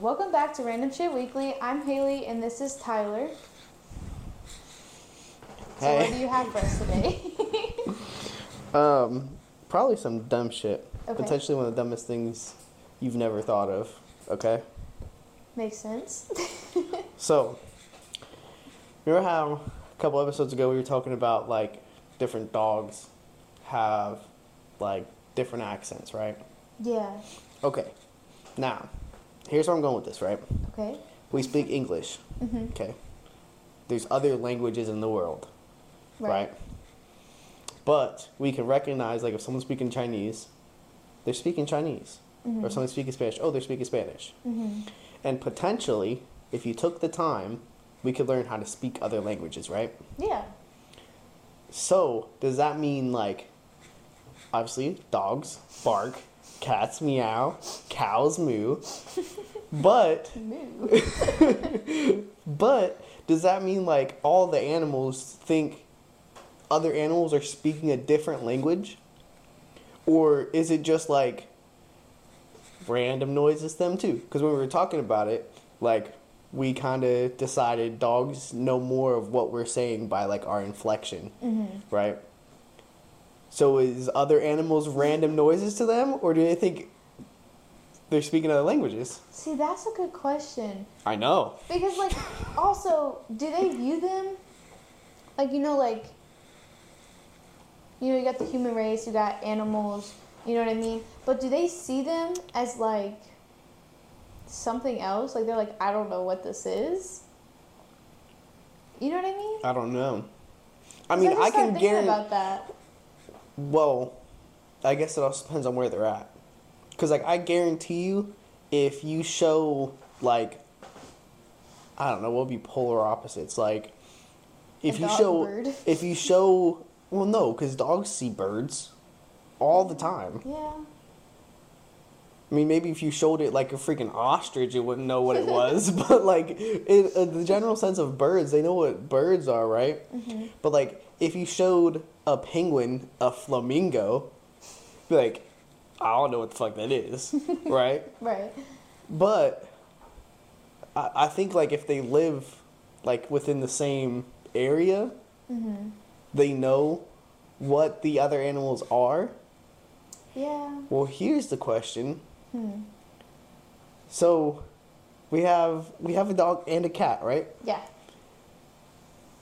welcome back to Random Shit Weekly. I'm Haley, and this is Tyler. So, Hey. what do you have for us today? Um, probably some dumb shit. Okay. Potentially one of the dumbest things you've never thought of. Okay. Makes sense. So, remember how a couple episodes ago we were talking about like different dogs have like different accents, right? yeah. Okay. Now, here's where I'm going with this, right? Okay. We speak English. Mm-hmm. Okay. There's other languages in the world, Right. right? But we can recognize like if someone's speaking Chinese, they're speaking Chinese. Mhm. Or someone's speaking Spanish, oh, they're speaking Spanish. Mm-hmm. And potentially, if you took the time, we could learn how to speak other languages, right? Yeah. So, does that mean like obviously dogs bark, cats meow, cows moo, but Moo. but does that mean like all the animals think other animals are speaking a different language? Or is it just like random noises them too? Because when we were talking about it, like we kind of decided dogs know more of what we're saying by like our inflection, Mm-hmm. right? So is other animals random noises to them, or do they think they're speaking other languages? See, that's a good question. I know. Because, like, also, do they view them? Like, you know, like, you know, you got the human race, you got animals, you know what I mean? But do they see them as, like, something else? Like, they're like, I don't know what this is? You know what I mean? I don't know. I mean, I started can guarantee. Well, I guess it also depends on where they're at. Cause like I guarantee you, if you show like, I don't know, what would be polar opposites? Like, if A you show, bird. if you show, well, no, cause dogs see birds, all the time. Yeah. I mean, maybe if you showed it like a freaking ostrich, it wouldn't know what it was. but like, in, in the general sense of birds, they know what birds are, right? Mm-hmm. But like, if you showed a penguin a flamingo, be like, I don't know what the fuck that is, right? Right. But I, I think like if they live like within the same area, Mm-hmm. they know what the other animals are. Yeah. Well, here's the question. Hmm. So, we have we have a dog and a cat, right? Yeah.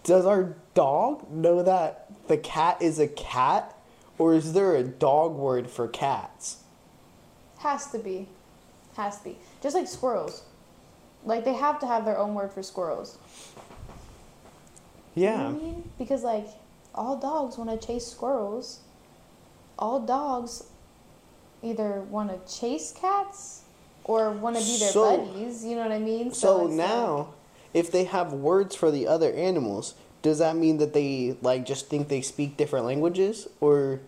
Does our dog know that the cat is a cat, or is there a dog word for cats? Has to be. Has to be. Just like squirrels. Like, they have to have their own word for squirrels. You know what Yeah. I mean? Because like all dogs want to chase squirrels. All dogs either want to chase cats or want to be their So- buddies. You know what I mean? So like- now, if they have words for the other animals, does that mean that they like just think they speak different languages, or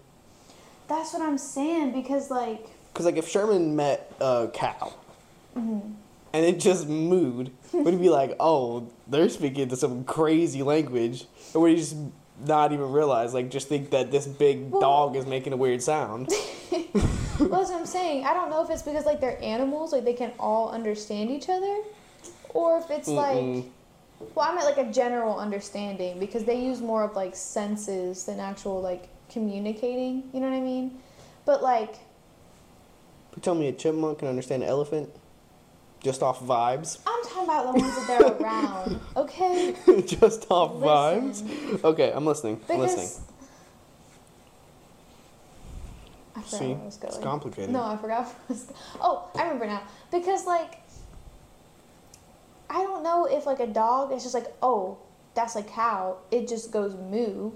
that's what I'm saying because like because like if Sherman met a cow Mm-hmm. and it just mooed, would he be like, "Oh, they're speaking to some crazy language," or would he just not even realize, like, just think that this big Well- dog is making a weird sound? well, that's what I'm saying. I don't know if it's because like they're animals, like they can all understand each other, or if it's like Mm-mm. well, I meant like a general understanding because they use more of like senses than actual like communicating. You know what I mean? But like You tell me a chipmunk can understand an elephant just off vibes, I'm about the ones that they're around, okay? just off Listen. vibes. Okay, I'm listening. I'm listening. I forgot See, where I was going. it's complicated. No, I forgot. Where I was go- oh, I remember now. Because like, I don't know if like a dog is just like, oh, that's a cow. It just goes moo.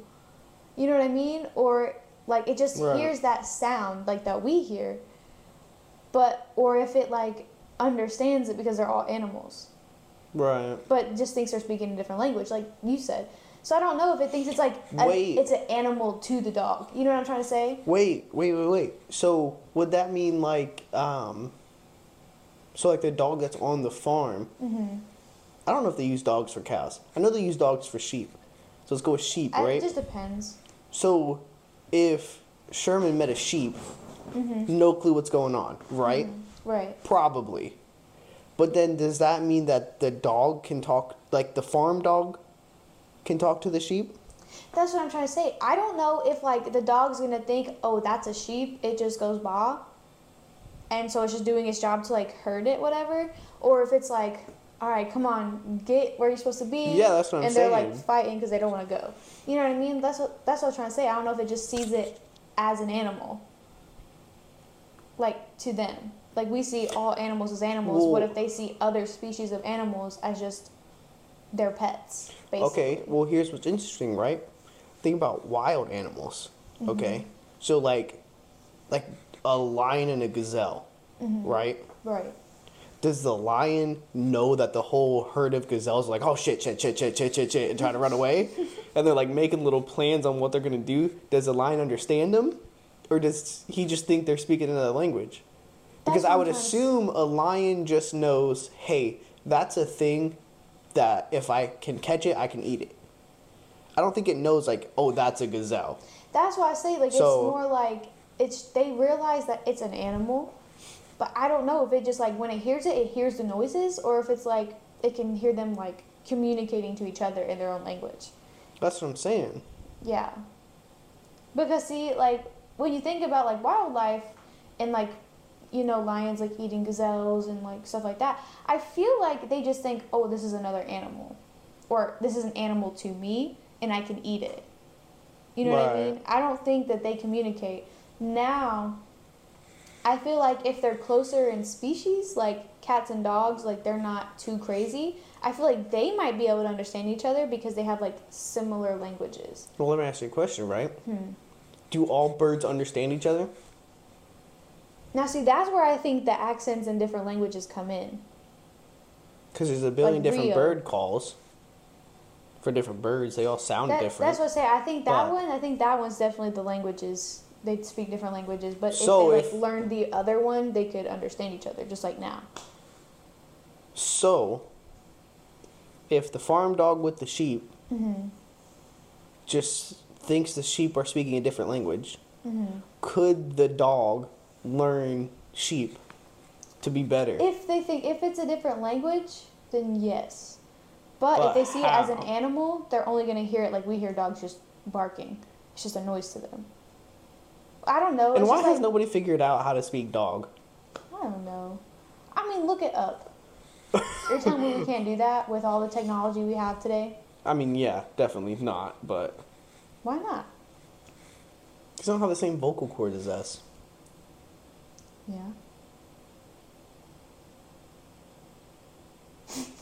You know what I mean? Or like it just Right. hears that sound like that we hear. But or if it like understands it because they're all animals Right. but just thinks they're speaking a different language, like you said. So I don't know if it thinks it's like a, Wait. it's an animal to the dog. You know what I'm trying to say? Wait, wait, wait, wait. So would that mean like um so like the dog that's on the farm? Mm-hmm. I don't know if they use dogs for cows. I know they use dogs for sheep. So let's go with sheep, I, right? it just depends. So if Sherman met a sheep, Mm-hmm. no clue what's going on, right? Right. Probably. But then does that mean that the dog can talk like the farm dog can talk to the sheep? That's what I'm trying to say. I don't know if like the dog's gonna think, oh, that's a sheep. It just goes bah, and so it's just doing its job to like herd it, whatever. Or if it's like, all right, come on, get where you're supposed to be. Yeah, that's what I'm and they're like fighting because they don't want to go. You know what I mean? That's what that's what I'm trying to say. I don't know if it just sees it as an animal. Like to them, like we see all animals as animals. what if they see other species of animals as just their pets? Basically. Okay, well here's what's interesting, right? Think about wild animals. Mm-hmm. Okay, so like, like a lion and a gazelle, Mm-hmm. right? Right. Does the lion know that the whole herd of gazelles are like, oh shit, shit, shit, shit, shit, shit, shit, and trying to run away? and they're like making little plans on what they're gonna do. Does the lion understand them? Or does he just think they're speaking another language? Because That's I would I'm trying to- assume a lion just knows, hey, that's a thing that if I can catch it, I can eat it. I don't think it knows like, oh, that's a gazelle. That's why I say like So- it's more like it's they realize that it's an animal, but I don't know if it just like when it hears it, it hears the noises, or if it's like it can hear them like communicating to each other in their own language. That's what I'm saying. Yeah. Because see, like when you think about like wildlife and like you know lions like eating gazelles and like stuff like that, I feel like they just think, oh, this is another animal, or this is an animal to me, and I can eat it. You know what I mean? I don't think that they communicate now. I feel like if they're closer in species, like cats and dogs, like they're not too crazy. I feel like they might be able to understand each other because they have like similar languages. Well, let me ask you a question, right? Hmm. Do all birds understand each other? Now, see, that's where I think the accents in different languages come in. Because there's a billion Like different Rio. bird calls for different birds. They all sound That, different. that's what I say. I think that But- one. I think that one's definitely the languages. They speak different languages, but So if they if- like learned the other one, they could understand each other, just like now. So, if the farm dog with the sheep Mm-hmm. just thinks the sheep are speaking a different language, Mm-hmm. could the dog learn sheep to be better? If they think if it's a different language, then yes. But, But if they see it as an animal, they're only gonna hear it like we hear dogs just barking. It's just a noise to them. I don't know. and why has like, nobody figured out how to speak dog? I don't know. I mean, look it up. You're telling me we can't do that with all the technology we have today? I mean, yeah, definitely not, but Why not? because they don't have the same vocal cords as us. Yeah.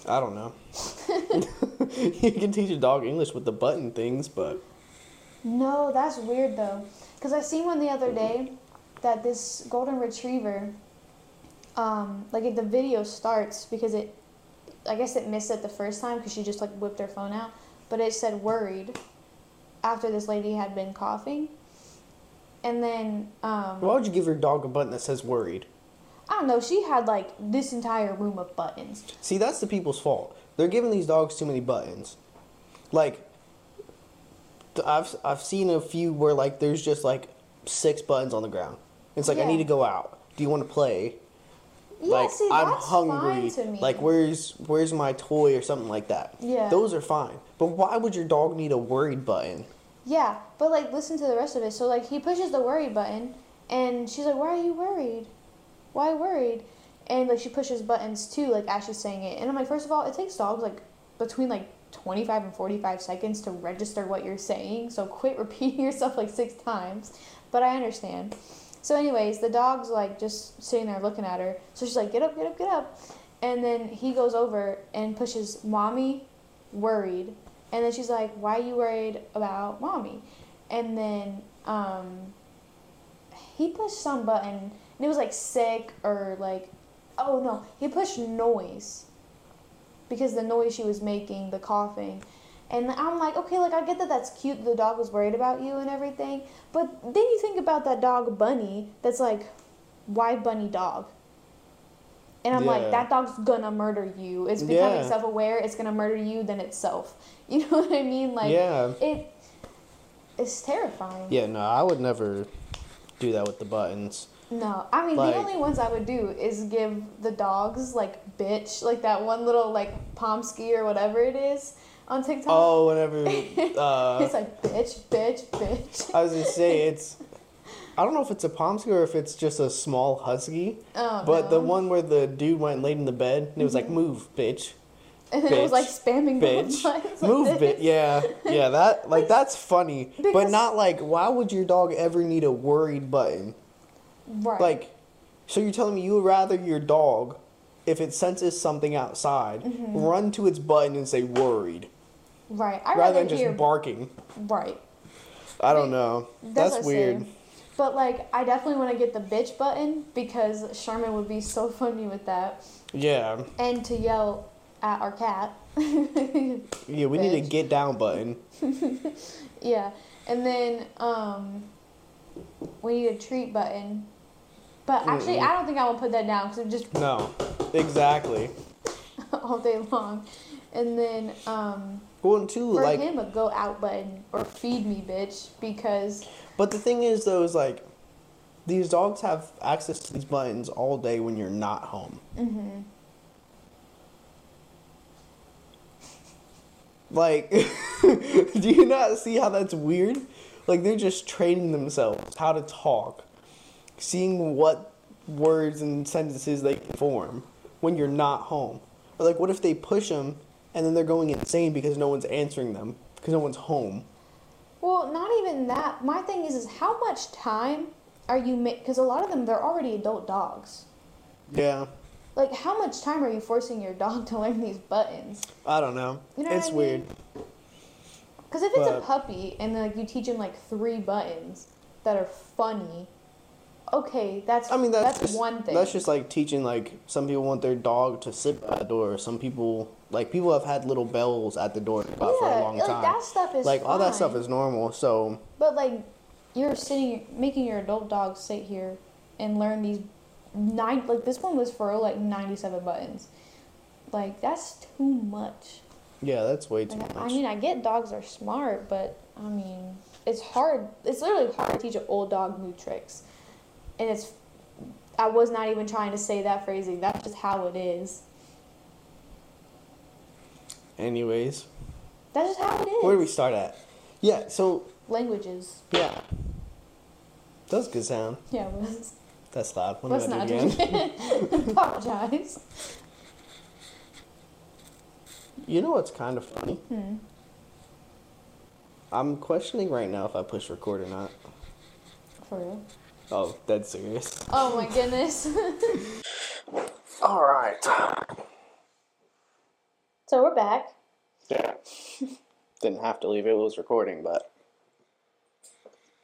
I don't know. you can teach a dog English with the button things, but No, that's weird though. Cause I seen one the other day that this golden retriever, um, like if the video starts because it, I guess it missed it the first time because she just like whipped her phone out, but it said worried, after this lady had been coughing, and then um, why would you give your dog a button that says worried? I don't know. She had like this entire room of buttons. See, that's the people's fault. They're giving these dogs too many buttons. Like, I've I've seen a few where like there's just like six buttons on the ground. It's like I need to go out. Do you want to play? Yeah, like see, I'm hungry. fine to me. Like where's where's my toy or something like that. Yeah. Those are fine. But why would your dog need a worried button? Yeah, but like listen to the rest of it. So like he pushes the worry button and she's like, Why are you worried? Why worried? And like she pushes buttons too, like as she's saying it. And I'm like, first of all, it takes dogs like between like twenty five and forty five seconds to register what you're saying. So quit repeating yourself like six times. But I understand. So anyways, the dog's like just sitting there looking at her. So she's like, Get up, get up, get up. And then he goes over and pushes mommy worried. And then she's like, Why are you worried about mommy? And then um, he pushed some button and it was like sick or like, oh no, he pushed noise because the noise she was making, the coughing. And I'm like, okay, like I get that that's cute. The dog was worried about you and everything. But then you think about that dog Bunny that's like, why Bunny dog? And I'm Yeah. like, that dog's gonna murder you. It's becoming Yeah. self aware. It's gonna murder you than itself. You know what I mean? Like, Yeah. it, it's terrifying. Yeah, no, I would never do that with the buttons. No, I mean Like- the only ones I would do is give the dogs like bitch, like that one little like pomsky or whatever it is on TikTok. Oh, whatever. Uh, it's like bitch, bitch, bitch. I was gonna say it's. I don't know if it's a pomsky or if it's just a small husky. Oh, But the one where the dude went and laid in the bed and it was like, "Move, bitch, and then it was bitch, like spamming bitch, like move, bitch." Yeah, yeah. That like that's funny, but not like. Why would your dog ever need a worried button? Right. Like, so you're telling me you would rather your dog, if it senses something outside, Mm-hmm. run to its button and say worried, right. I rather rather than just barking. right. I don't know. That's, what I weird. But like, I definitely want to get the bitch button because Sherman would be so funny with that, Yeah, and to yell at our cat. yeah. We need a get down button. yeah, and then um, we need a treat button. But actually, Mm-mm. I don't think I will put that down because it just No, exactly. all day long. And then um, Well, two, for like, him, a go out button or feed me, bitch, because but the thing is, though, is like, these dogs have access to these buttons all day when you're not home. mm-hmm. Like, do you not see how that's weird? Like, they're just training themselves how to talk, seeing what words and sentences they can form when you're not home. Or, like, what if they push them and then they're going insane because no one's answering them because no one's home? Well, not even that. My thing is, is how much time are you make? Because a lot of them, they're already adult dogs. Yeah, Like, how much time are you forcing your dog to learn these buttons? I don't know. You know it's what I weird. Because if it's a puppy and like you teach him like three buttons that are funny, okay, that's I mean, that's, that's just, one thing. That's just like teaching. Like some people want their dog to sit by the door. Some people like people have had little bells at the door for a long like time. that stuff is like all that stuff is normal. So But like, you're sitting, making your adult dog sit here and learn these nine. Like this one was for like ninety-seven buttons. Like that's too much. yeah, that's way too Like, much. I mean, I get dogs are smart, but I mean, it's hard. It's literally hard to teach an old dog new tricks, and it's. I was not even trying to say that phrasing. That's just how it is. Anyways, That's just how it is. where do we start at? Yeah. So Languages. yeah, that's a good sound. Yeah, it was. That's loud. Let Let's not do do again. Apologize. You know what's kind of funny? Hmm. I'm questioning right now if I push record or not. For real. Oh, dead serious. Oh my goodness. All right. so we're back. Yeah. Didn't have to leave it. It was recording, but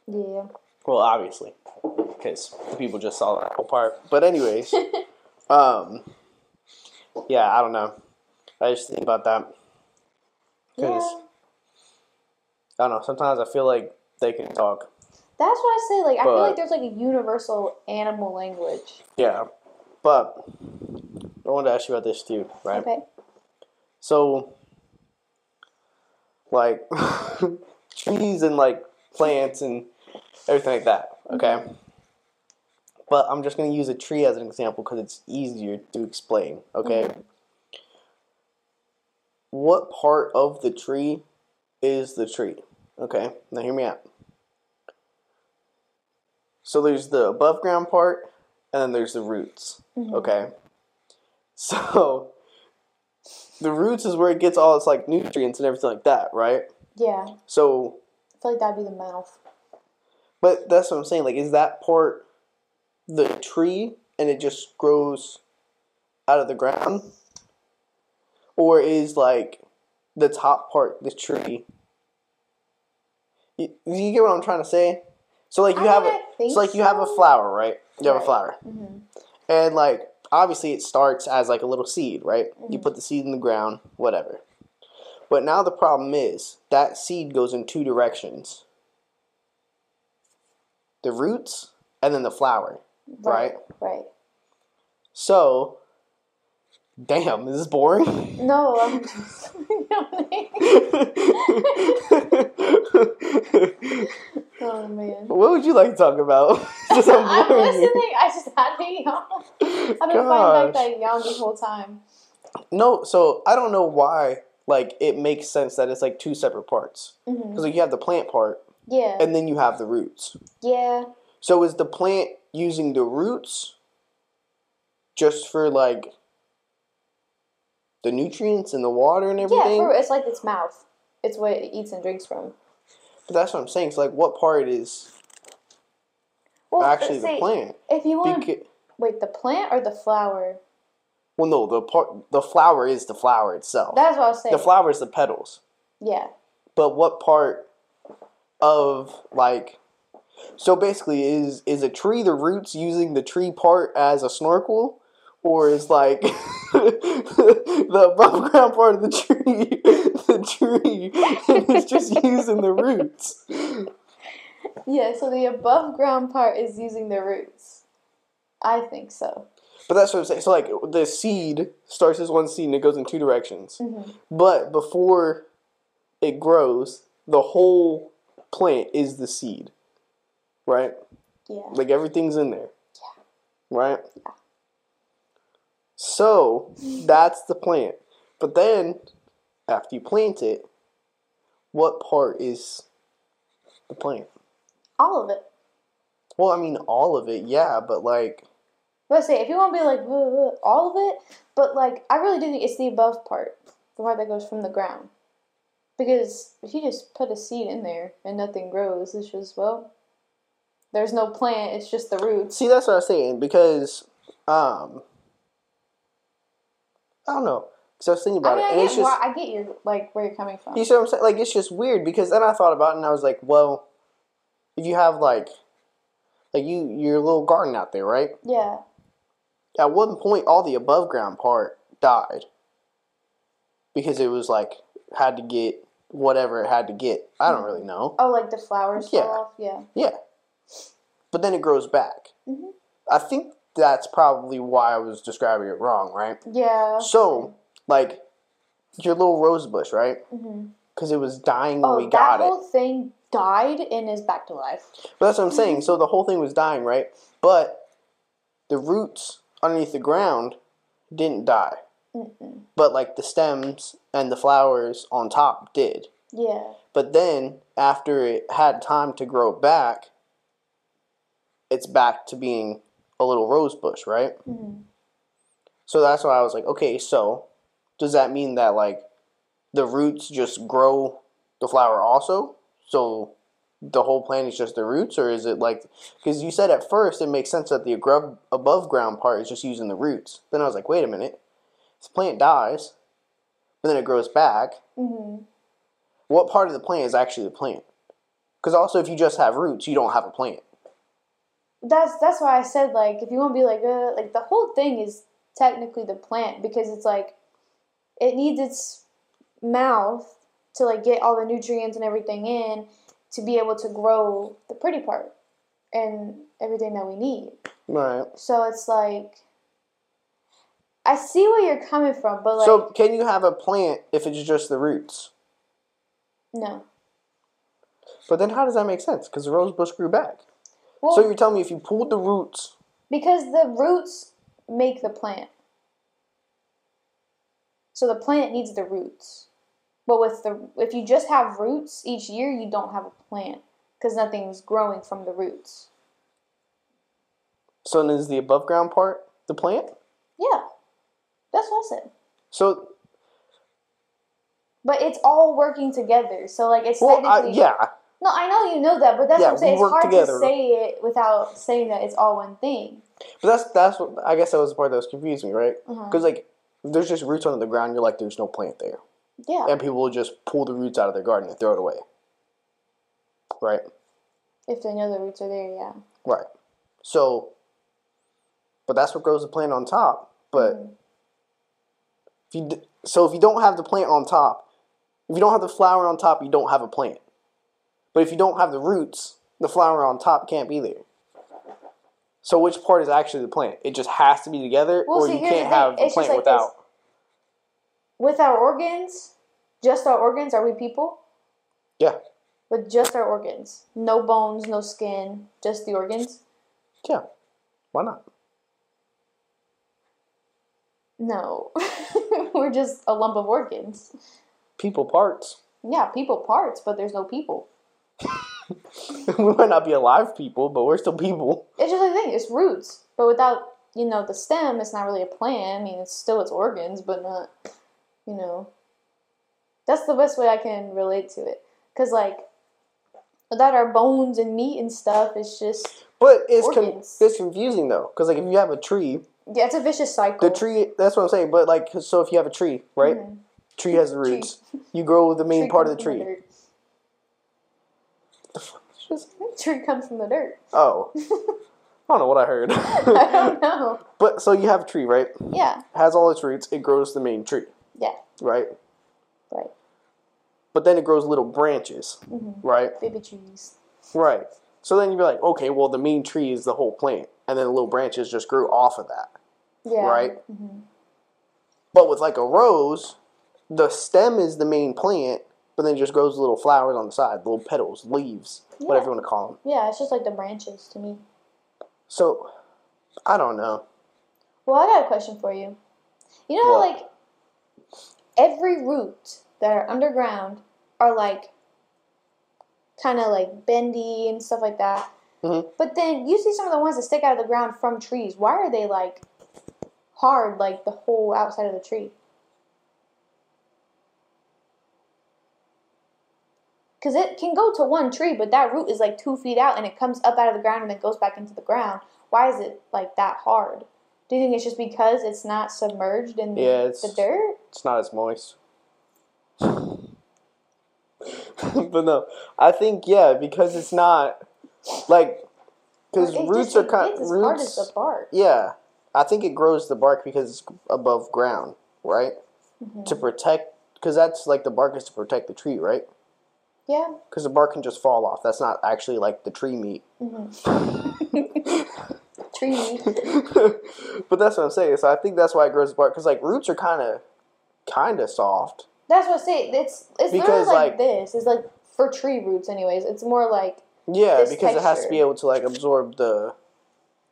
Yeah. well, obviously, because the people just saw that whole part. But anyways, um, yeah, I don't know. I just think about that. Because Yeah. I don't know. Sometimes I feel like they can talk. That's what I say. Like, I feel like there's like a universal animal language. Yeah, but I wanted to ask you about this too, right? Okay. So, like trees and like plants and everything like that. Mm-hmm. Okay. But I'm just gonna use a tree as an example because it's easier to explain. Okay. Mm-hmm. What part of the tree is the tree? Okay. Now hear me out. So there's the above ground part, and then there's the roots. Mm-hmm. Okay. So the roots is where it gets all its like nutrients and everything like that, right? Yeah. So, I feel like that'd be the mouth. but that's what I'm saying. Like, is that part the tree and it just grows out of the ground, or is like the top part the tree? You, you get what I'm trying to say? So like you I have a, don't think so like you have a flower, right? You have a Right. flower. hmm And like obviously it starts as like a little seed, right? You Mhm. put the seed in the ground, whatever. But now the problem is that seed goes in two directions. The roots and then the flower. Right. Right. So damn, is this boring? No, I'm just, oh man. what would you like to talk about? Just I'm I'm listening. I just had a yawn. I've been fighting back that yawn the whole time. No, so I don't know why. Like it makes sense that it's like two separate parts mm-hmm. because like you have the plant part Yeah. and then you have the roots. Yeah. So is the plant using the roots just for like the nutrients and the water and Yeah. everything? For, it's like its mouth. It's what it eats and drinks from. But that's what I'm saying. It's like, what part is Well, uh, actually say, the plant? If you want to Beca- wait, the plant or the flower? well, no, the part the flower is the flower itself. That's what I was saying. the flower is the petals. yeah. But what part of like so basically is is a tree the roots using the tree part as a snorkel or is like the above ground part of the tree the tree and it's just using the roots. Yeah. So the above ground part is using the roots. I think so. But that's what I'm saying. So like the seed starts as one seed and it goes in two directions. hmm But before it grows, the whole plant is the seed. Right? Yeah. Like everything's in there. yeah. Right? So that's the plant. But then after you plant it, what part is the plant? All of it. Well, I mean all of it, yeah, but like Let's say if you want to be like all of it, but like I really do think it's the above part, the part that goes from the ground. Because if you just put a seed in there and nothing grows, it's just well, there's no plant. It's just the roots. see that's what I was saying because um I don't know. Because I was thinking I about mean, it I and get it's just where, I get you, like where you're coming from. You see what I'm saying? Like it's just weird because then I thought about it and I was like, well, if you have like like you your little garden out there, right? yeah, At one point all the above ground part died. Because it was like had to get whatever it had to get. I don't really know. oh, like the flowers Yeah. fall off. Yeah, Yeah. But then it grows back. Mhm. I think that's probably why I was describing it wrong, right? yeah. So, like your little rose bush, right? hmm Because it was dying when oh, we got it. The whole thing died and is back to life. But that's what I'm saying. So the whole thing was dying, right? But the roots underneath the ground didn't die. Mm-mm. But like the stems and the flowers on top did. Yeah, But then after it had time to grow back, it's back to being a little rose bush, right? hmm So that's why I was like, okay, so does that mean that like the roots just grow the flower also? So the whole plant is just the roots, or is it like because you said at first it makes sense that the agro- above ground part is just using the roots. Then I was like, wait a minute, this plant dies, but then it grows back. hmm What part of the plant is actually the plant? Because also, if you just have roots, you don't have a plant. That's that's why I said like if you want to be like uh, like the whole thing is technically the plant because it's like it needs its mouth to like get all the nutrients and everything in to be able to grow the pretty part and everything that we need. Right. So it's like I see where you're coming from, but like so can you have a plant if it's just the roots? no. But then how does that make sense? Because the rose bush grew back. Well, so you're telling me if you pulled the roots, because the roots make the plant. So the plant needs the roots. But with the if you just have roots each year, you don't have a plant because nothing's growing from the roots. so then is the above ground part the plant? Yeah. That's what I said. So But it's all working together. So like it's well, yeah, No, I know you know that, but that's Yeah, what I'm saying. It's hard together. to say it without saying that it's all one thing. but that's that's what I guess that was the part that was confusing, right? Uh-huh. Because like there's just roots under the ground, you're like there's no plant there, Yeah. and people will just pull the roots out of their garden and throw it away. Right. If they know the roots are there, yeah. Right. So, but that's what grows the plant on top. But Mhm. if you d- so if you don't have the plant on top, if you don't have the flower on top, you don't have a plant. But if you don't have the roots, the flower on top can't be there. So which part is actually the plant? It just has to be together, Well, or you can't thing. have the It's plant like without. With our organs, Just our organs? Are we people? Yeah. With just our organs. No bones, no skin, just the organs? Yeah. Why not? No. We're just a lump of organs. People parts. Yeah, people parts, but there's no people. we might not be alive people, but we're still people. It's just like the thing, it's roots. But without, you know, the stem, it's not really a plant. I mean, it's still its organs, but not, you know. That's the best way I can relate to it. Because, like, without our bones and meat and stuff, it's just, But it's con- it's confusing though, because like if you have a tree, yeah, it's a vicious cycle. the tree. That's what I'm saying. But like, so if you have a tree, right? Mhm. Tree has the roots. You grow the main Tree part of the tree. The fuck is this? Tree comes from the dirt. Oh, I don't know what I heard. I don't know. but so you have a tree, right? Yeah, Has all its roots. It grows the main tree, yeah, right? right. But then it grows little branches, hmm right? Baby trees. Right. So then you'd be like, okay, well the main tree is the whole plant, and then the little branches just grew off of that. Yeah. Right. hmm But with like a rose, the stem is the main plant, but then it just grows little flowers on the side, little petals, leaves, whatever you want to call them. Yeah, it's just like the branches to me. So, I don't know. Well, I got a question for you. You know how like every root that are underground are like kind of like bendy and stuff like that. Mhm. But then you see some of the ones that stick out of the ground from trees. Why are they like hard like the whole outside of the tree? Because it can go to one tree, but that root is like two feet out and it comes up out of the ground and then goes back into the ground. Why is it like that hard? Do you think it's just because it's not submerged in Yeah, it's- the dirt? It's not as moist. but no, I think yeah, because it's not like because roots just are kind as hard as the bark. Yeah, I think it grows the bark because it's above ground, right? Mhm. To protect, because that's like the bark is to protect the tree, right? Yeah. Because the bark can just fall off. That's not actually like the tree meat. hmm Tree meat. but that's what I'm saying. So I think that's why it grows bark. Because like roots are kind of, kind of soft. That's what I say. It's it's Because, like, like- this. It's like for tree roots, anyways. It's more like Yeah, because it has to be able to like absorb the,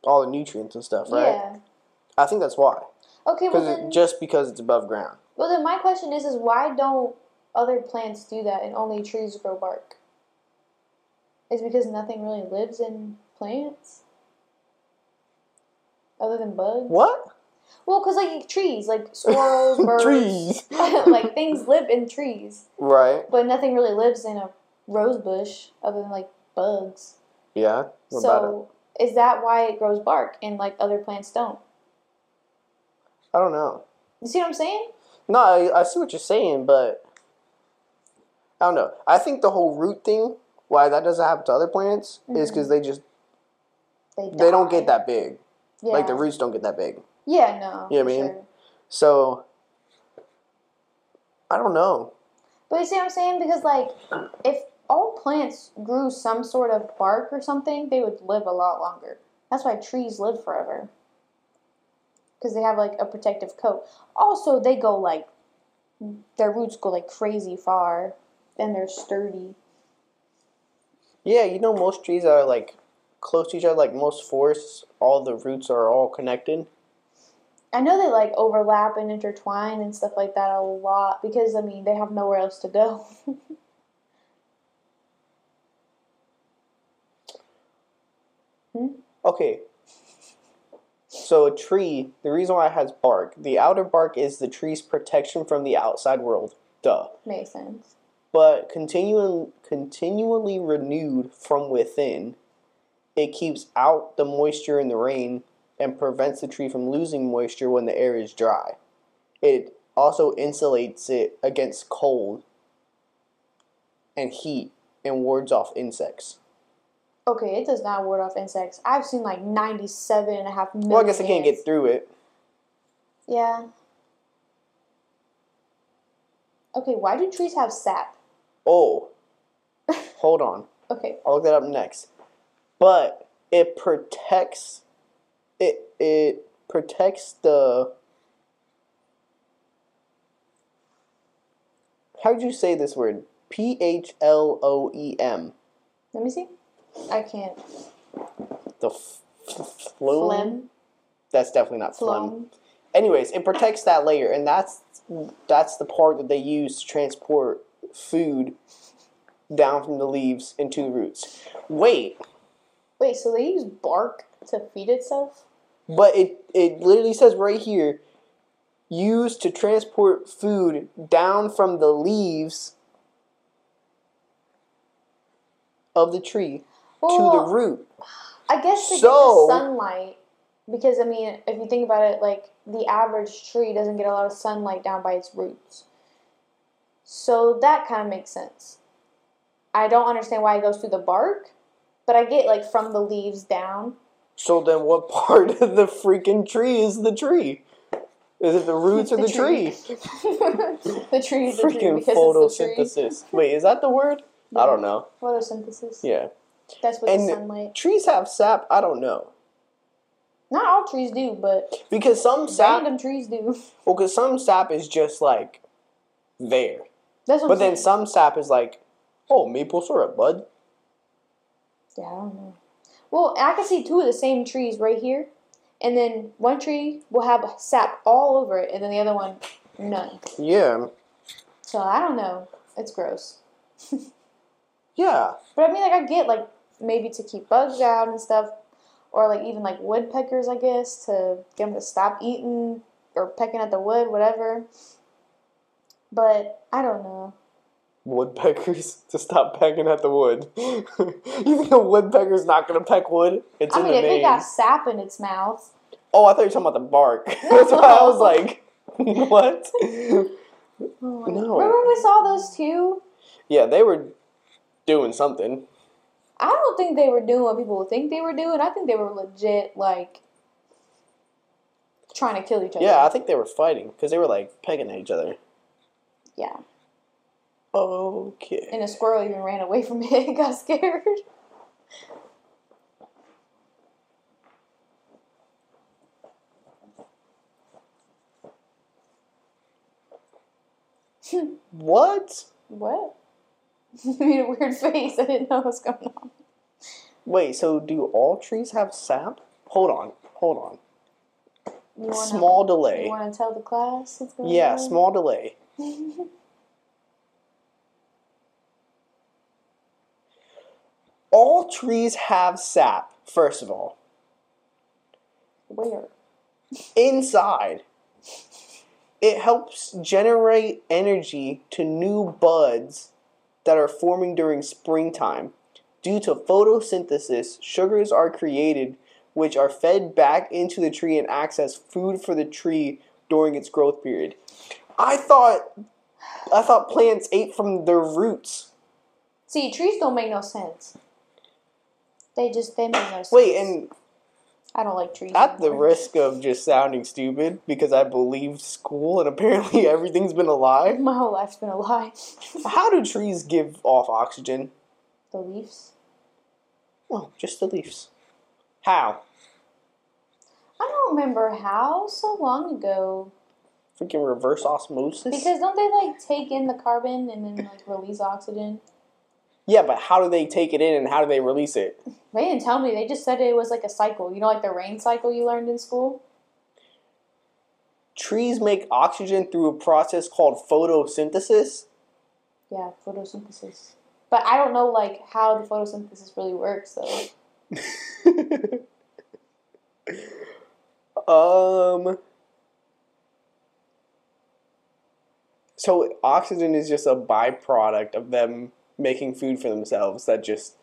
all the nutrients and stuff, right? yeah. I think that's why. Okay, well then, just because it's above ground. well then, my question is, is why don't other plants do that and only trees grow bark? Is because nothing really lives in plants, other than bugs. What? Well, because like trees, like squirrels, birds, Trees. like things live in trees, Right. but nothing really lives in a rose bush other than like bugs. Yeah. What about it? so is that why it grows bark and like other plants don't? I don't know. You see what I'm saying? No, I, I see what you're saying, but I don't know. I think the whole root thing, why that doesn't happen to other plants, is Mhm. because they just They, they don't get that big. Yeah. Like the roots don't get that big. Yeah, no. You know what I mean? sure. So I don't know. But you see what I'm saying? Because like, if all plants grew some sort of bark or something, they would live a lot longer. That's why trees live forever. Because they have like a protective coat. Also, they go like, their roots go like crazy far, and they're sturdy. Yeah, you know most trees are like close to each other. Like most forests, all the roots are all connected. I know they like overlap and intertwine and stuff like that a lot because I mean they have nowhere else to go. hmm? Okay. So a tree, the reason why it has bark, the outer bark is the tree's protection from the outside world. Duh. Makes sense. But continuing continually renewed from within, it keeps out the moisture in the rain and prevents the tree from losing moisture when the air is dry. It also insulates it against cold and heat and wards off insects. Okay, it does not ward off insects. I've seen like 97 and a half million. Well, I guess I can't get through it. Yeah. Okay, why do trees have sap? Oh, hold on. Okay. I'll look that up next. But it protects it it protects the How would you say this word? P H L O E M. Let me see. I can't. The f- f- phloem? Phlegm. That's definitely not phlegm. Phlegm. Anyways, it protects that layer, and that's that's the part that they use to transport food down from the leaves into the roots. Wait, Wait, so they use bark to feed itself? but it it literally says right here, used to transport food down from the leaves of the tree to the root. I guess they So- get the sunlight because I mean, if you think about it, like the average tree doesn't get a lot of sunlight down by its roots, so that kind of makes sense. I don't understand why it goes through the bark, but I get like from the leaves down. So then, what part of the freaking tree is the tree? Is it the roots or The the tree? the tree is the tree Freaking because it's the tree. photosynthesis. Wait, is that the word? I don't know. Photosynthesis. Yeah. That's what And- the sunlight. Trees have sap? I don't know. Not all trees do, but Because some sap, random trees do. well, because some sap is just like there. That's what But I'm then saying. some sap is like, oh, maple syrup, bud. Yeah, I don't know. Well, I can see two of the same trees right here, and then one tree will have sap all over it, and then the other one, none. Yeah. So I don't know. It's gross. Yeah. But I mean, like, I get like maybe to keep bugs out and stuff, or like even like woodpeckers, I guess, to get them to stop eating or pecking at the wood, whatever. But I don't know. Woodpeckers to stop pecking at the wood. you think a woodpecker's not gonna peck wood? It's I in mean, the if name. it got sap in its mouth, Oh, I thought you were talking about the bark. That's why I was like, what? oh No. remember when we saw those two? Yeah, they were doing something. I don't think they were doing what people would think they were doing. I think they were legit, like, trying to kill each other. Yeah, I think they were fighting because they were like pegging at each other. Yeah. Okay. And a squirrel even ran away from it and got scared. What? What? you made a weird face. I didn't know what was going on. Wait, so do all trees have sap? Hold on, hold on. You wanna, Small delay. You want to tell the class what's going Yeah, on? small delay. All trees have sap, first of all. Where? Inside, it helps generate energy to new buds that are forming during springtime. Due to photosynthesis, sugars are created which are fed back into the tree and acts as food for the tree during its growth period. I thought I thought plants ate from their roots. See, trees don't make no sense. They just they make no sense. Wait, and I don't like trees. at the risk of just sounding stupid because I believed school and apparently everything's been a lie. My whole life's been a lie. How do trees give off oxygen? the leaves. Well, just the leaves. How? I don't remember how so long ago. Freaking reverse osmosis? Because don't they like take in the carbon and then like release oxygen? yeah, but how do they take it in and how do they release it? They didn't tell me. They just said it was like a cycle. You know, like the rain cycle you learned in school. Trees make oxygen through a process called photosynthesis. Yeah, photosynthesis. But I don't know like how the photosynthesis really works though. um. So oxygen is just a byproduct of them making food for themselves. That just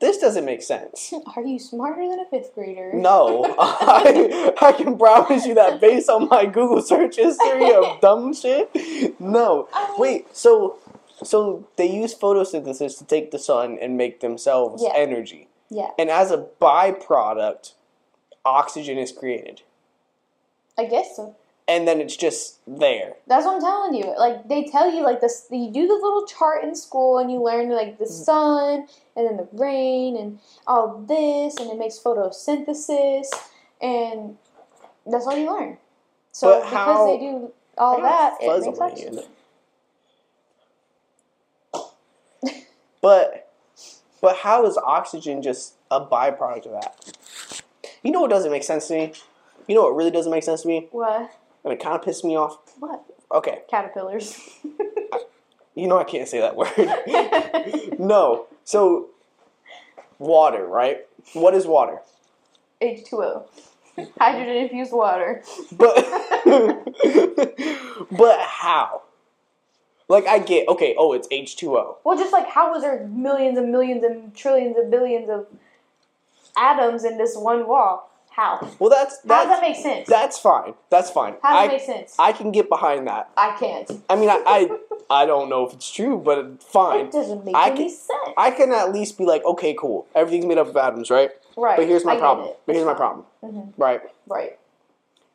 this doesn't make sense. Are you smarter than a fifth grader? No, I, I can promise you that based on my Google search history of dumb shit. No, wait. So, so they use photosynthesis to take the sun and make themselves Yeah. energy, Yeah, and as a byproduct, oxygen is created, I guess so. And then it's just there. That's what I'm telling you. Like they tell you like this you do the little chart in school and you learn like the mm. sun and then the rain and all this and it makes photosynthesis and that's all you learn. So But because how- they do all that, it makes on my oxygen. hand. But but how is oxygen just a byproduct of that? You know what doesn't make sense to me? You know what really doesn't make sense to me? What? And it kind of pissed me off. What? Okay, Caterpillars. you know I can't say that word. no. So water, right? What is water? H2O. Hydrogen infused water. But but how? Like I get okay. Oh, it's H two O. Well, just like how was there millions and millions and trillions and billions of atoms in this one wall? How? Well, that's How does that that's make sense? that's fine. That's fine. How does I that make sense? I can get behind that. I can't. I mean, I I, I don't know if it's true, but fine. It doesn't make I any can- sense. I can at least be like, okay, cool. Everything's made up of atoms, right? right. But here's my I problem. But here's my problem. fine. Mhm. Right. Right.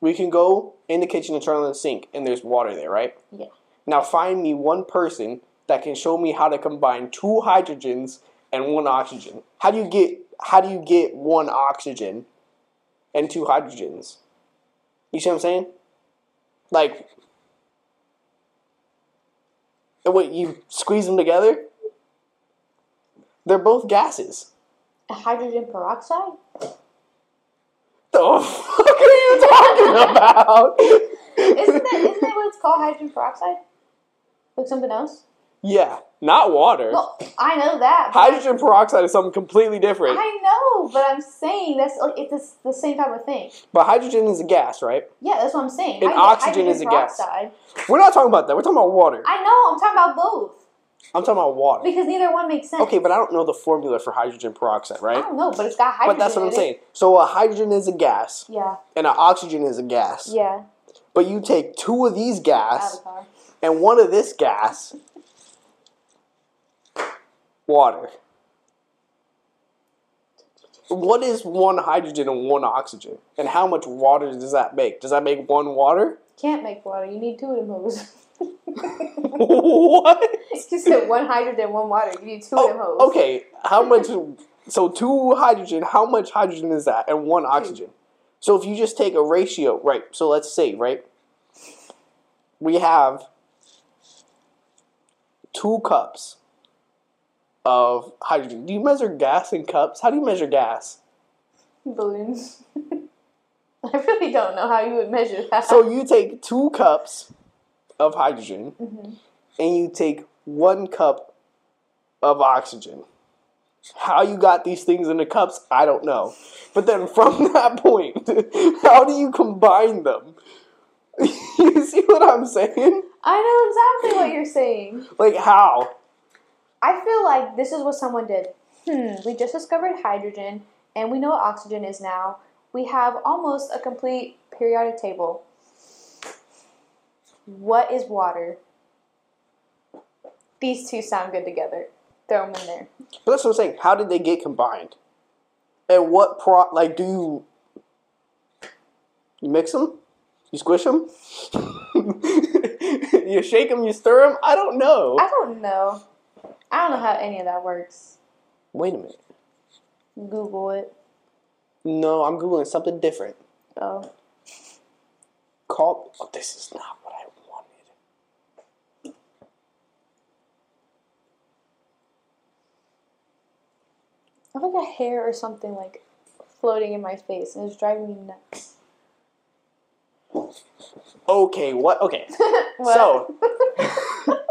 We can go in the kitchen and turn on the sink, and there's water there, right? Yeah. Now find me one person that can show me how to combine two hydrogens and one oxygen. How do you get how do you get one oxygen and two hydrogens? You see what I'm saying? Like what you squeeze them together? They're both gases. Hydrogen peroxide? The fuck are you talking about? Isn't that isn't that what it's called? Hydrogen peroxide? Like something else? Yeah, not water. Well, I know that. Hydrogen peroxide is something completely different. I know, but I'm saying that's like it's the same type of thing. But hydrogen is a gas, right? Yeah, that's what I'm saying. And Hydro- oxygen is a gas. We're not talking about that. We're talking about water. I know. I'm talking about both I'm talking about water. because neither one makes sense. Okay, but I don't know the formula for hydrogen peroxide, right? I don't know, but it's got hydrogen. But that's what I'm saying. So a hydrogen is a gas, Yeah, and an oxygen is a gas. yeah. But you take two of these gas Avatar. and one of this gas, water. What is one hydrogen and one oxygen? And how much water does that make? Does that make one water? Can't make water. You need two of them hoses. what? you said one hydrogen, one water. You need two of oh, them. Oh, okay, how much? So two hydrogen. How much hydrogen is that, and one oxygen? So if you just take a ratio, right? So let's say, right, we have two cups of hydrogen. Do you measure gas in cups? How do you measure gas? Balloons. I really don't know how you would measure that. So you take two cups of hydrogen, Mhm. and you take one cup of oxygen. How you got these things in the cups, I don't know. But then from that point, how do you combine them? you see what I'm saying? I know exactly what you're saying. Like how? I feel like this is what someone did. Hmm, we just discovered hydrogen and we know what oxygen is now. We have almost a complete periodic table. What is water? These two sound good together. Throw them in there. But that's what I'm saying. How did they get combined? And what pro like do you you mix them? You squish them? you shake them, you stir them? I don't know. I don't know. I don't know how any of that works. Wait a minute. Google it. No, I'm googling something different. Oh. Call. Oh, this is not what I wanted. I have like a hair or something like floating in my face and it's driving me nuts. Okay, what? Okay, What? So-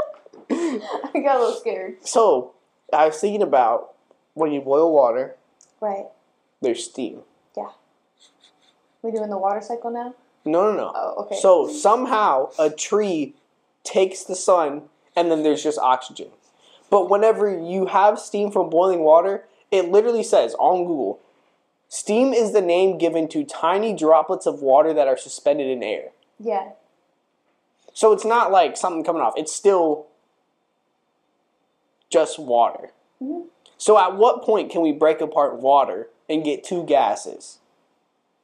I got a little scared. so I was thinking about when you boil water, Right. there's steam. Yeah. We doing the water cycle now? No, no, no. Oh, okay. So somehow a tree takes the sun, and then there's just oxygen. But whenever you have steam from boiling water, it literally says on Google, steam is the name given to tiny droplets of water that are suspended in air. yeah. So it's not like something coming off. It's still just water. Mhm. So at what point can we break apart water and get two gases?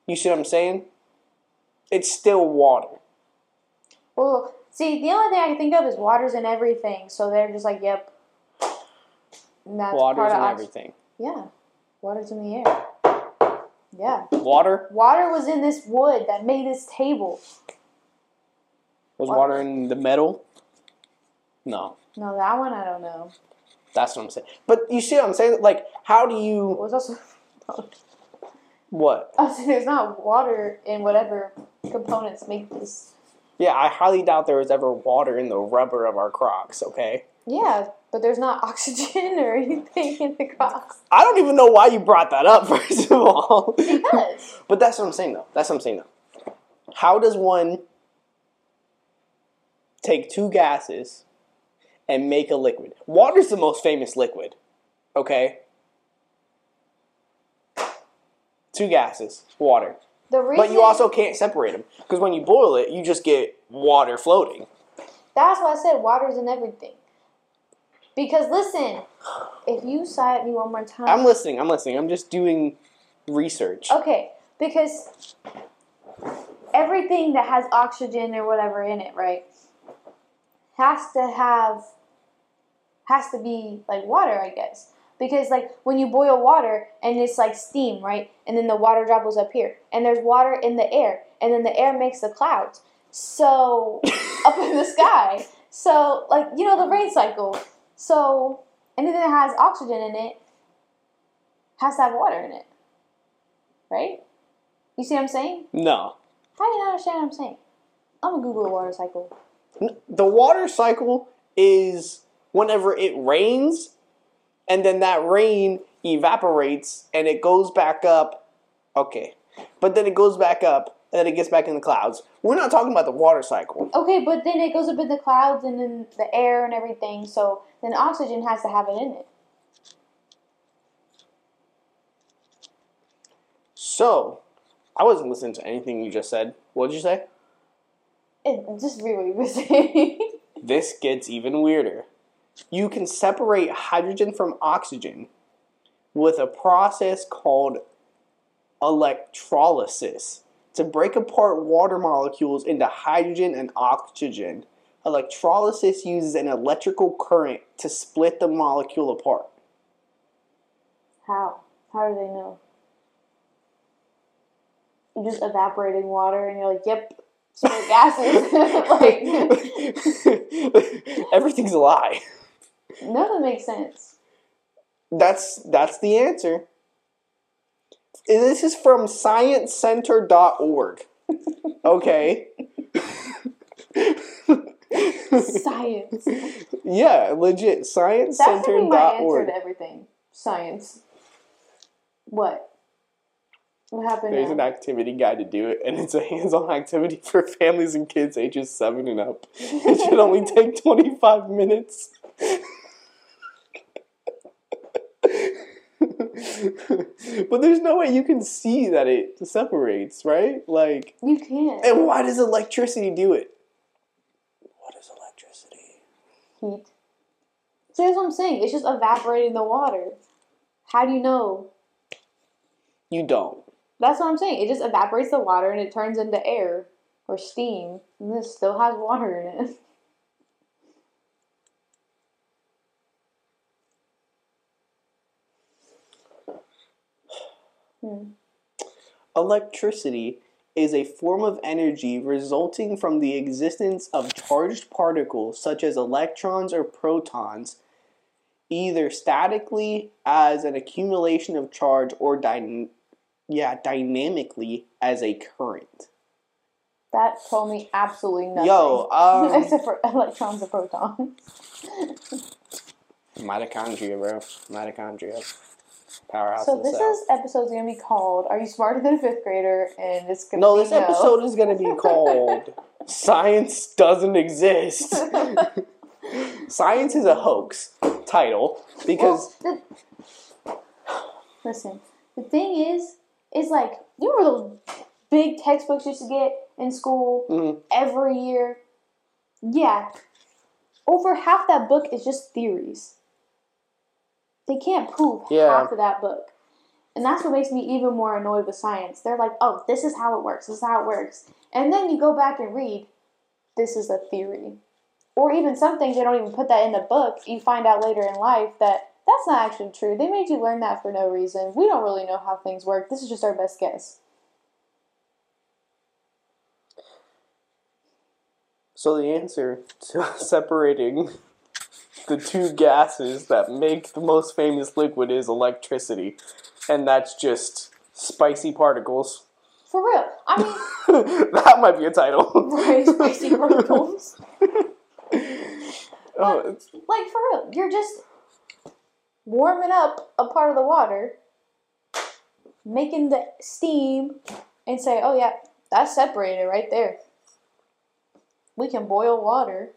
You see what I'm saying? It's still water. Well, see, the only thing I can think of is water's in everything, so they're just like, yep. Water's part of in ox- everything. Yeah. Water's in the air. Yeah. Water? Water was in this wood that made this table. Was Water. water in the metal? No. No, that one I don't know. That's what I'm saying. But you see what I'm saying? Like, how do It you was also. what? I was saying there's not water in whatever components make this. Yeah, I highly doubt there was ever water in the rubber of our Crocs. Okay. Yeah, but there's not oxygen or anything in the Crocs. I don't even know why you brought that up. First of all. Because But that's what I'm saying, though. That's what I'm saying, though. How does one take two gases and make a liquid? Water's the most famous liquid, okay? Two gases, water. the reason. But you also can't separate them because when you boil it, you just get water floating. That's why I said water's in everything. Because listen, if you cite me one more time. I'm listening. I'm listening. I'm just doing research. Okay, because everything that has oxygen or whatever in it, right, has to have has to be like water, I guess. Because like when you boil water and it's like steam, right? And then the water droplets up here. And there's water in the air. And then the air makes the clouds. So up in the sky. So like you know the rain cycle. So anything that has oxygen in it has to have water in it. Right? You see what I'm saying? No. How do you not understand what I'm saying? I'm gonna Google the water cycle. The water cycle is whenever it rains and then that rain evaporates and it goes back up. Okay. But then it goes back up and then it gets back in the clouds. We're not talking about the water cycle. Okay, but then it goes up in the clouds and then the air and everything, so then oxygen has to have it in it. So, I wasn't listening to anything you just said. What did you say? It just you were. This gets even weirder. You can separate hydrogen from oxygen with a process called electrolysis to break apart water molecules into hydrogen and oxygen. Electrolysis uses an electrical current to split the molecule apart. How? How do they know? You're just evaporating water and you're like, yep, split gases. like, Everything's a lie. none of it makes sense. That's that's the answer. This is from sciencecenter.org. Okay. Science. yeah, legit. That's gonna be my answer Sciencecenter.org. to everything. Science. What? What happened There's now? an activity guide to do it, and it's a hands-on activity for families and kids ages seven and up. It should only take 25 minutes. but there's no way you can see that it separates, right? Like, You can't. and why does electricity do it? What is electricity? Heat. See, that's what I'm saying. It's just evaporating the water. How do you know? You don't. That's what I'm saying. It just evaporates the water and it turns into air or steam, and this still has water in it. Hmm. Electricity is a form of energy resulting from the existence of charged particles such as electrons or protons, either statically as an accumulation of charge or dy- yeah, dynamically as a current. That told me absolutely nothing. Yo, um, Except for electrons and protons. mitochondria, bro. Mitochondria. Powerhouse So this is episode's gonna be called "Are You Smarter Than a Fifth Grader?" and it's gonna No, be this episode is going to be called Science Doesn't Exist. Science is a hoax title because Well, the, listen, the thing is, is like you remember those big textbooks you used to get in school Mhm. every year. Yeah, over half that book is just theories. They can't prove Yeah. half of that book. And that's what makes me even more annoyed with science. They're like, oh, this is how it works, this is how it works. And then you go back and read, this is a theory. Or even some things they don't even put that in the book. You find out later in life that that's not actually true. They made you learn that for no reason. We don't really know how things work. This is just our best guess. so the answer to separating the two gases that make the most famous liquid is electricity, and that's just spicy particles. For real. I mean, that might be a title. right, spicy particles. Oh, Like for real, you're just warming up a part of the water, making the steam, and say, "Oh yeah, that's separated right there." We can boil water.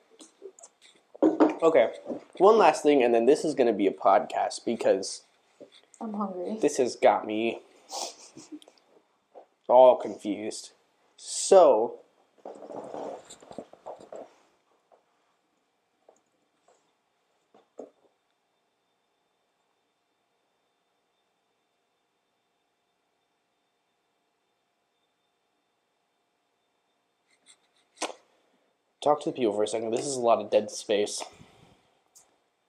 okay, one last thing, and then this is going to be a podcast because I'm hungry. this has got me all confused. So, talk to the people for a second. This is a lot of dead space.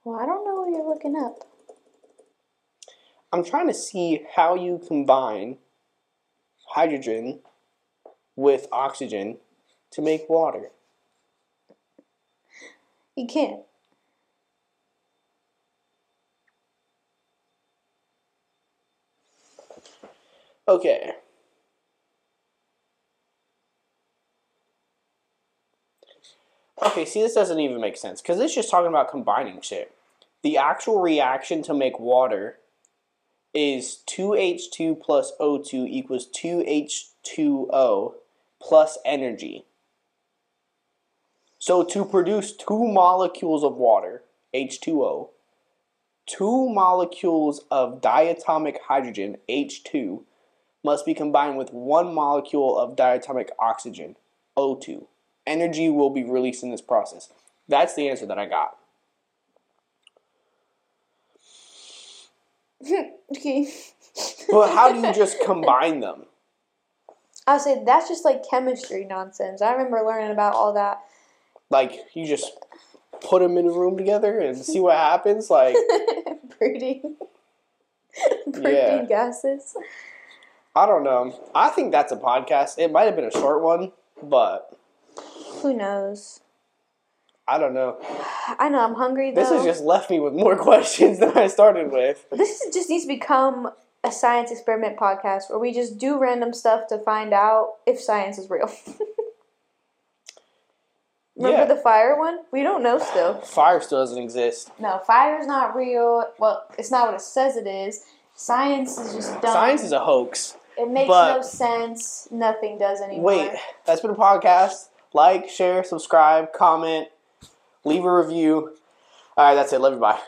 Well, I don't know what you're looking up. I'm trying to see how you combine hydrogen with oxygen to make water. You can't. Okay. Okay, see, this doesn't even make sense because it's just talking about combining shit. The actual reaction to make water is 2H2 plus O2 equals 2H2O plus energy. So to produce two molecules of water, H2O, two molecules of diatomic hydrogen, H2, must be combined with one molecule of diatomic oxygen, O2. Energy will be released in this process. That's the answer that I got. okay. But how do you just combine them? I say that's just like chemistry nonsense. I remember learning about all that. Like, you just put them in a room together and see what happens? Like, breeding. breeding Yeah. gases. I don't know. I think that's a podcast. It might have been a short one, but Who knows? I don't know. I know I'm hungry though. This has just left me with more questions than I started with. This is- just needs to become a science experiment podcast where we just do random stuff to find out if science is real. Remember Yeah. the fire one? We don't know still. Fire still doesn't exist. No, fire is not real. Well, it's not what it says it is. Science is just dumb. Science is a hoax. It makes no sense. Nothing does anymore. Wait, that's been a podcast. Like, share, subscribe, comment, leave a review. All right, that's it. Love you. Bye.